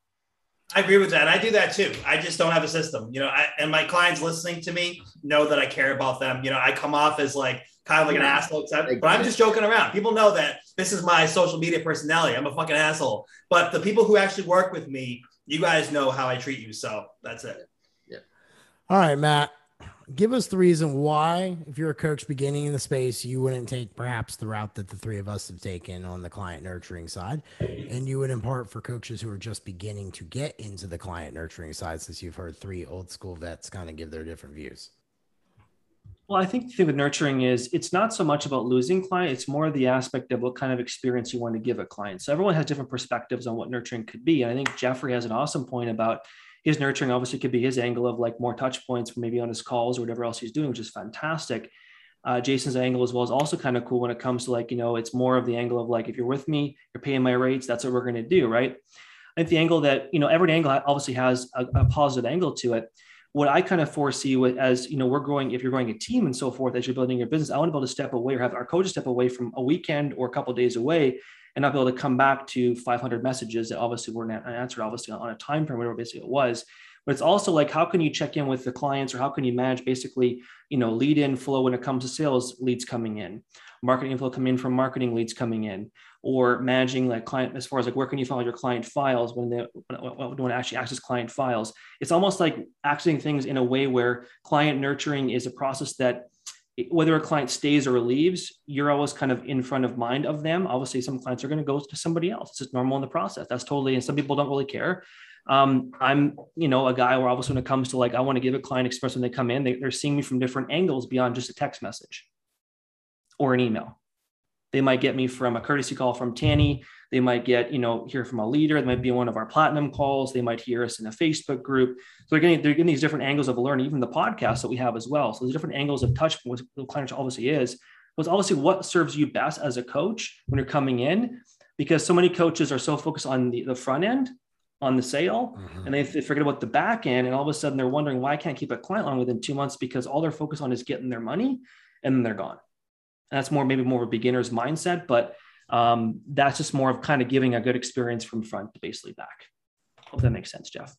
I agree with that. I do that too. I just don't have a system, you know, I, and my clients listening to me know that I care about them. You know, I come off as like kind of like an asshole, but I'm just joking around. People know that this is my social media personality. I'm a fucking asshole. But the people who actually work with me you guys know how I treat you. So that's it. Yeah. All right, Matt. Give us the reason why, if you're a coach beginning in the space, you wouldn't take perhaps the route that the three of us have taken on the client nurturing side, and you would impart for coaches who are just beginning to get into the client nurturing side, since you've heard three old school vets kind of give their different views. Well, I think the thing with nurturing is it's not so much about losing client, it's more the aspect of what kind of experience you want to give a client. So everyone has different perspectives on what nurturing could be. And I think Jeffrey has an awesome point about his nurturing obviously could be his angle of like more touch points maybe on his calls or whatever else he's doing, which is fantastic. Uh, Jason's angle as well is also kind of cool when it comes to like, you know, it's more of the angle of like, if you're with me, you're paying my rates, that's what we're going to do. Right. I think the angle that, you know, every angle obviously has a, a positive angle to it what I kind of foresee with as you know, we're growing, if you're growing a team and so forth, as you're building your business, I want to be able to step away or have our coaches step away from a weekend or a couple days away and not be able to come back to 500 messages that obviously weren't answered, obviously on a time frame, whatever basically it was. But it's also like, how can you check in with the clients or how can you manage basically, you know, lead in flow when it comes to sales leads coming in, marketing inflow coming in from marketing leads coming in, or managing like client as far as like where can you find your client files when they when, when actually access client files? It's almost like accessing things in a way where client nurturing is a process that whether a client stays or leaves you're always kind of in front of mind of them. Obviously some clients are going to go to somebody else. It's just normal in the process. That's totally and some people don't really care. Um, I'm, you know, a guy where obviously when it comes to like, I want to give a client express when they come in, they, they're seeing me from different angles beyond just a text message or an email. They might get me from a courtesy call from Tanny. They might get, you know, hear from a leader. They might be one of our platinum calls. They might hear us in a Facebook group. So they're getting, they're getting these different angles of learning, even the podcast that we have as well. So there's different angles of touch what the client obviously is. But it's obviously what serves you best as a coach when you're coming in, because so many coaches are so focused on the, the front end on the sale mm-hmm. and they, they forget about the back end and all of a sudden they're wondering why I can't keep a client on within two months because all they're focused on is getting their money and then they're gone. And that's more maybe more of a beginner's mindset, but um, that's just more of kind of giving a good experience from front to basically back. Hope that makes sense, Jeff.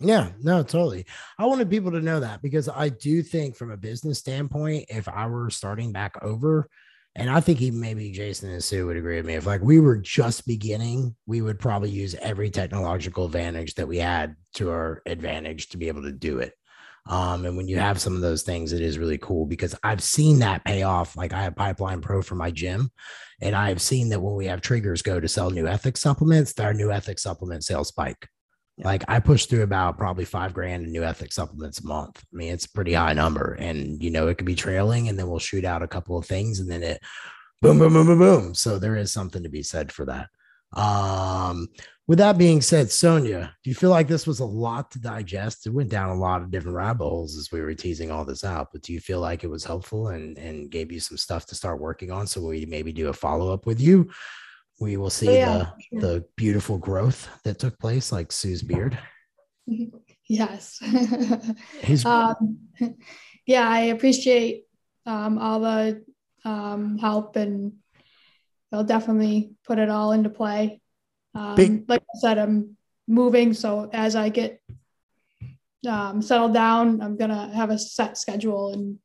Yeah, no, totally. I wanted people to know that because I do think from a business standpoint, if I were starting back over, and I think even maybe Jason and Sue would agree with me. If like we were just beginning, we would probably use every technological advantage that we had to our advantage to be able to do it. Um, and when you have some of those things, it is really cool because I've seen that pay off. Like I have Pipeline Pro for my gym, and I've seen that when we have triggers go to sell new ethics supplements, our new ethics supplement sales spike. Like I push through about probably five grand in new ethics supplements a month. I mean, it's a pretty high number. And you know, it could be trailing and then we'll shoot out a couple of things and then it boom, boom, boom, boom, boom. So there is something to be said for that. Um, with that being said, Sonia, do you feel like this was a lot to digest? It went down a lot of different rabbit holes as we were teasing all this out, but do you feel like it was helpful and, and gave you some stuff to start working on? So we maybe do a follow up with you we will see yeah, the sure. the beautiful growth that took place, like Sue's beard. Yes. um, yeah, I appreciate um, all the um, help, and I'll definitely put it all into play. Um, Big- like I said, I'm moving, so as I get um, settled down, I'm gonna have a set schedule and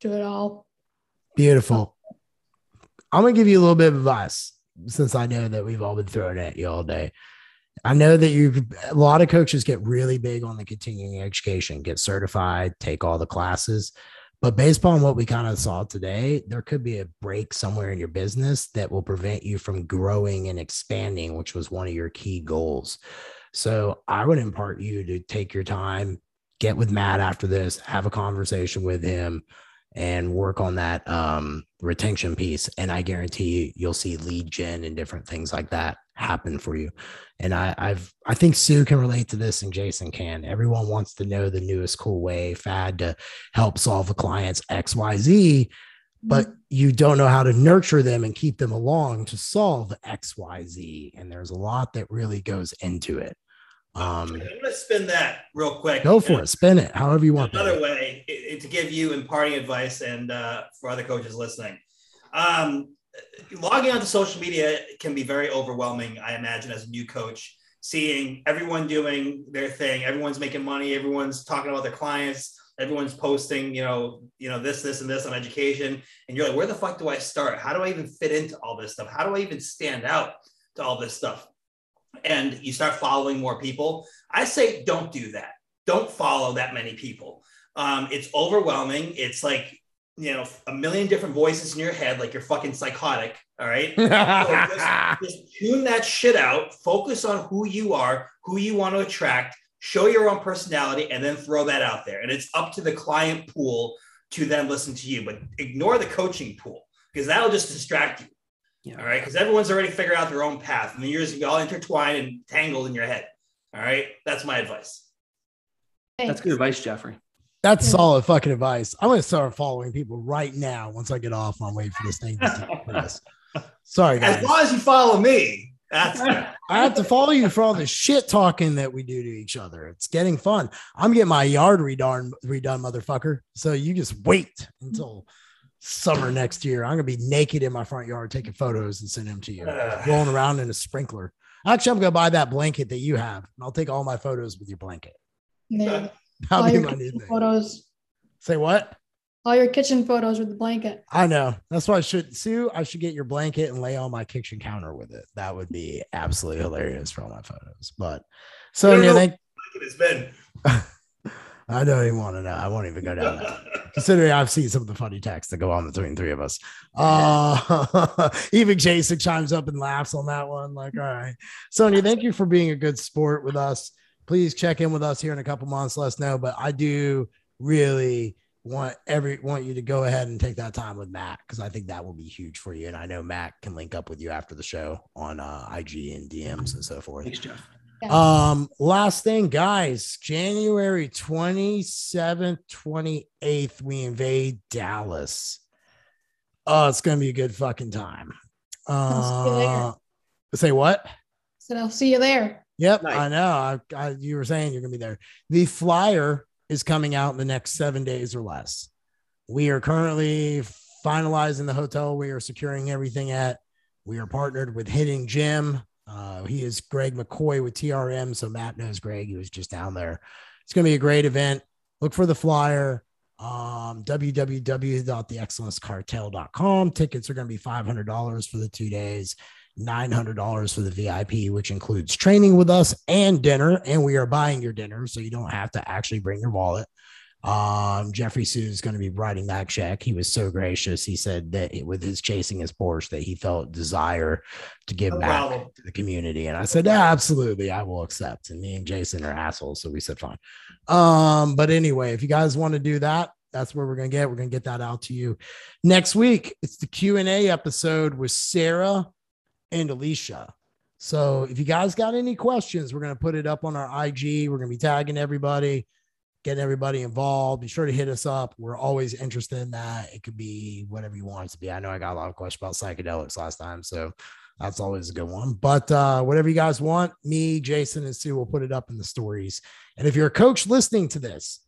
do it all. Beautiful. I'm gonna give you a little bit of advice since I know that we've all been throwing at you all day. I know that you a lot of coaches get really big on the continuing education, get certified, take all the classes. But based on what we kind of saw today, there could be a break somewhere in your business that will prevent you from growing and expanding, which was one of your key goals. So I would impart you to take your time, get with Matt after this, have a conversation with him, and work on that um, retention piece. And I guarantee you, you'll see lead gen and different things like that happen for you. And I, I've, I think Sue can relate to this and Jason can. Everyone wants to know the newest cool way fad to help solve a client's XYZ, but mm-hmm. you don't know how to nurture them and keep them along to solve XYZ. And there's a lot that really goes into it. Um, I'm going to spin that real quick. Go for it. Spin it however you want. Another way it, it, to give you imparting advice and uh, for other coaches listening. Um, logging onto social media can be very overwhelming, I imagine, as a new coach, seeing everyone doing their thing, everyone's making money, everyone's talking about their clients, everyone's posting, you know, you know, this, this, and this on education. And you're like, where the fuck do I start? How do I even fit into all this stuff? How do I even stand out to all this stuff? and you start following more people, I say don't do that. Don't follow that many people. Um, it's overwhelming. It's like, you know, a million different voices in your head, like you're fucking psychotic. All right. so just, just tune that shit out. Focus on who you are, who you want to attract, show your own personality, and then throw that out there. And it's up to the client pool to then listen to you, but ignore the coaching pool because that'll just distract you. Yeah. All right. Because everyone's already figured out their own path and the years all intertwined and tangled in your head. All right. That's my advice. Thanks. That's good advice, Jeffrey. That's solid fucking advice. I'm going to start following people right now once I get off on wait for this thing to press. Sorry, guys. As long as you follow me, that's I have to follow you for all the shit talking that we do to each other. It's getting fun. I'm getting my yard redone, redone, motherfucker. So you just wait until summer next year. I'm gonna be naked in my front yard taking photos and sending them to you, rolling around in a sprinkler. Actually, I'm gonna buy that blanket that you have, and I'll take all my photos with your blanket. Yeah, That'll be my new thing. Photos. Say what? all your kitchen photos with the blanket. I know. That's why I should Sue. I should get your blanket and lay on my kitchen counter with it. That would be absolutely hilarious for all my photos. But so yeah, thank. It's been. I don't even want to know. I won't even go down that. Considering I've seen some of the funny texts that go on between three of us. Uh, even Jason chimes up and laughs on that one. Like, all right. Sonia, thank you for being a good sport with us. Please check in with us here in a couple months. Let us know. But I do really want every want you to go ahead and take that time with Matt because I think that will be huge for you. And I know Matt can link up with you after the show on uh, IG and DMs and so forth. Thanks, Jeff. Um, last thing, guys, January 27th, 28th, we invade Dallas. Oh, it's gonna be a good fucking time. Uh say what? So I'll see you there. Yep, nice. I know. I, I, you were saying you're gonna be there. The flyer is coming out in the next seven days or less. We are currently finalizing the hotel. We are securing everything at. We are partnered with Hitting Gym. Uh, he is Greg McCoy with TRM. So Matt knows Greg. He was just down there. It's going to be a great event. Look for the flyer. Um, www.theexcellencecartel.com. Tickets are going to be $500 for the two days, $900 for the VIP, which includes training with us and dinner. And we are buying your dinner. So you don't have to actually bring your wallet. Um, Jeffrey Sue is going to be writing that check. He was so gracious. He said that with his chasing his Porsche, that he felt desire to give no back problem. to the community. And I said, yeah, absolutely, I will accept. And me and Jason are assholes, so we said fine. Um, but anyway, if you guys want to do that, that's where we're gonna get. We're gonna get that out to you next week. It's the Q and A episode with Sarah and Alicia. So if you guys got any questions, we're gonna put it up on our IG. We're gonna be tagging everybody getting everybody involved. Be sure to hit us up. We're always interested in that. It could be whatever you want it to be. I know I got a lot of questions about psychedelics last time, so that's always a good one. But uh, whatever you guys want, me, Jason, and Sue will put it up in the stories. And if you're a coach listening to this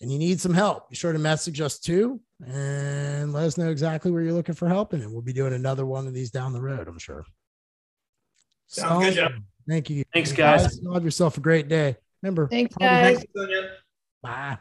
and you need some help, be sure to message us too and let us know exactly where you're looking for help. And we'll be doing another one of these down the road, I'm sure. Sounds so, good job. Thank you. Thanks, guys. Have yourself a great day. Remember, thanks, guys. Bye.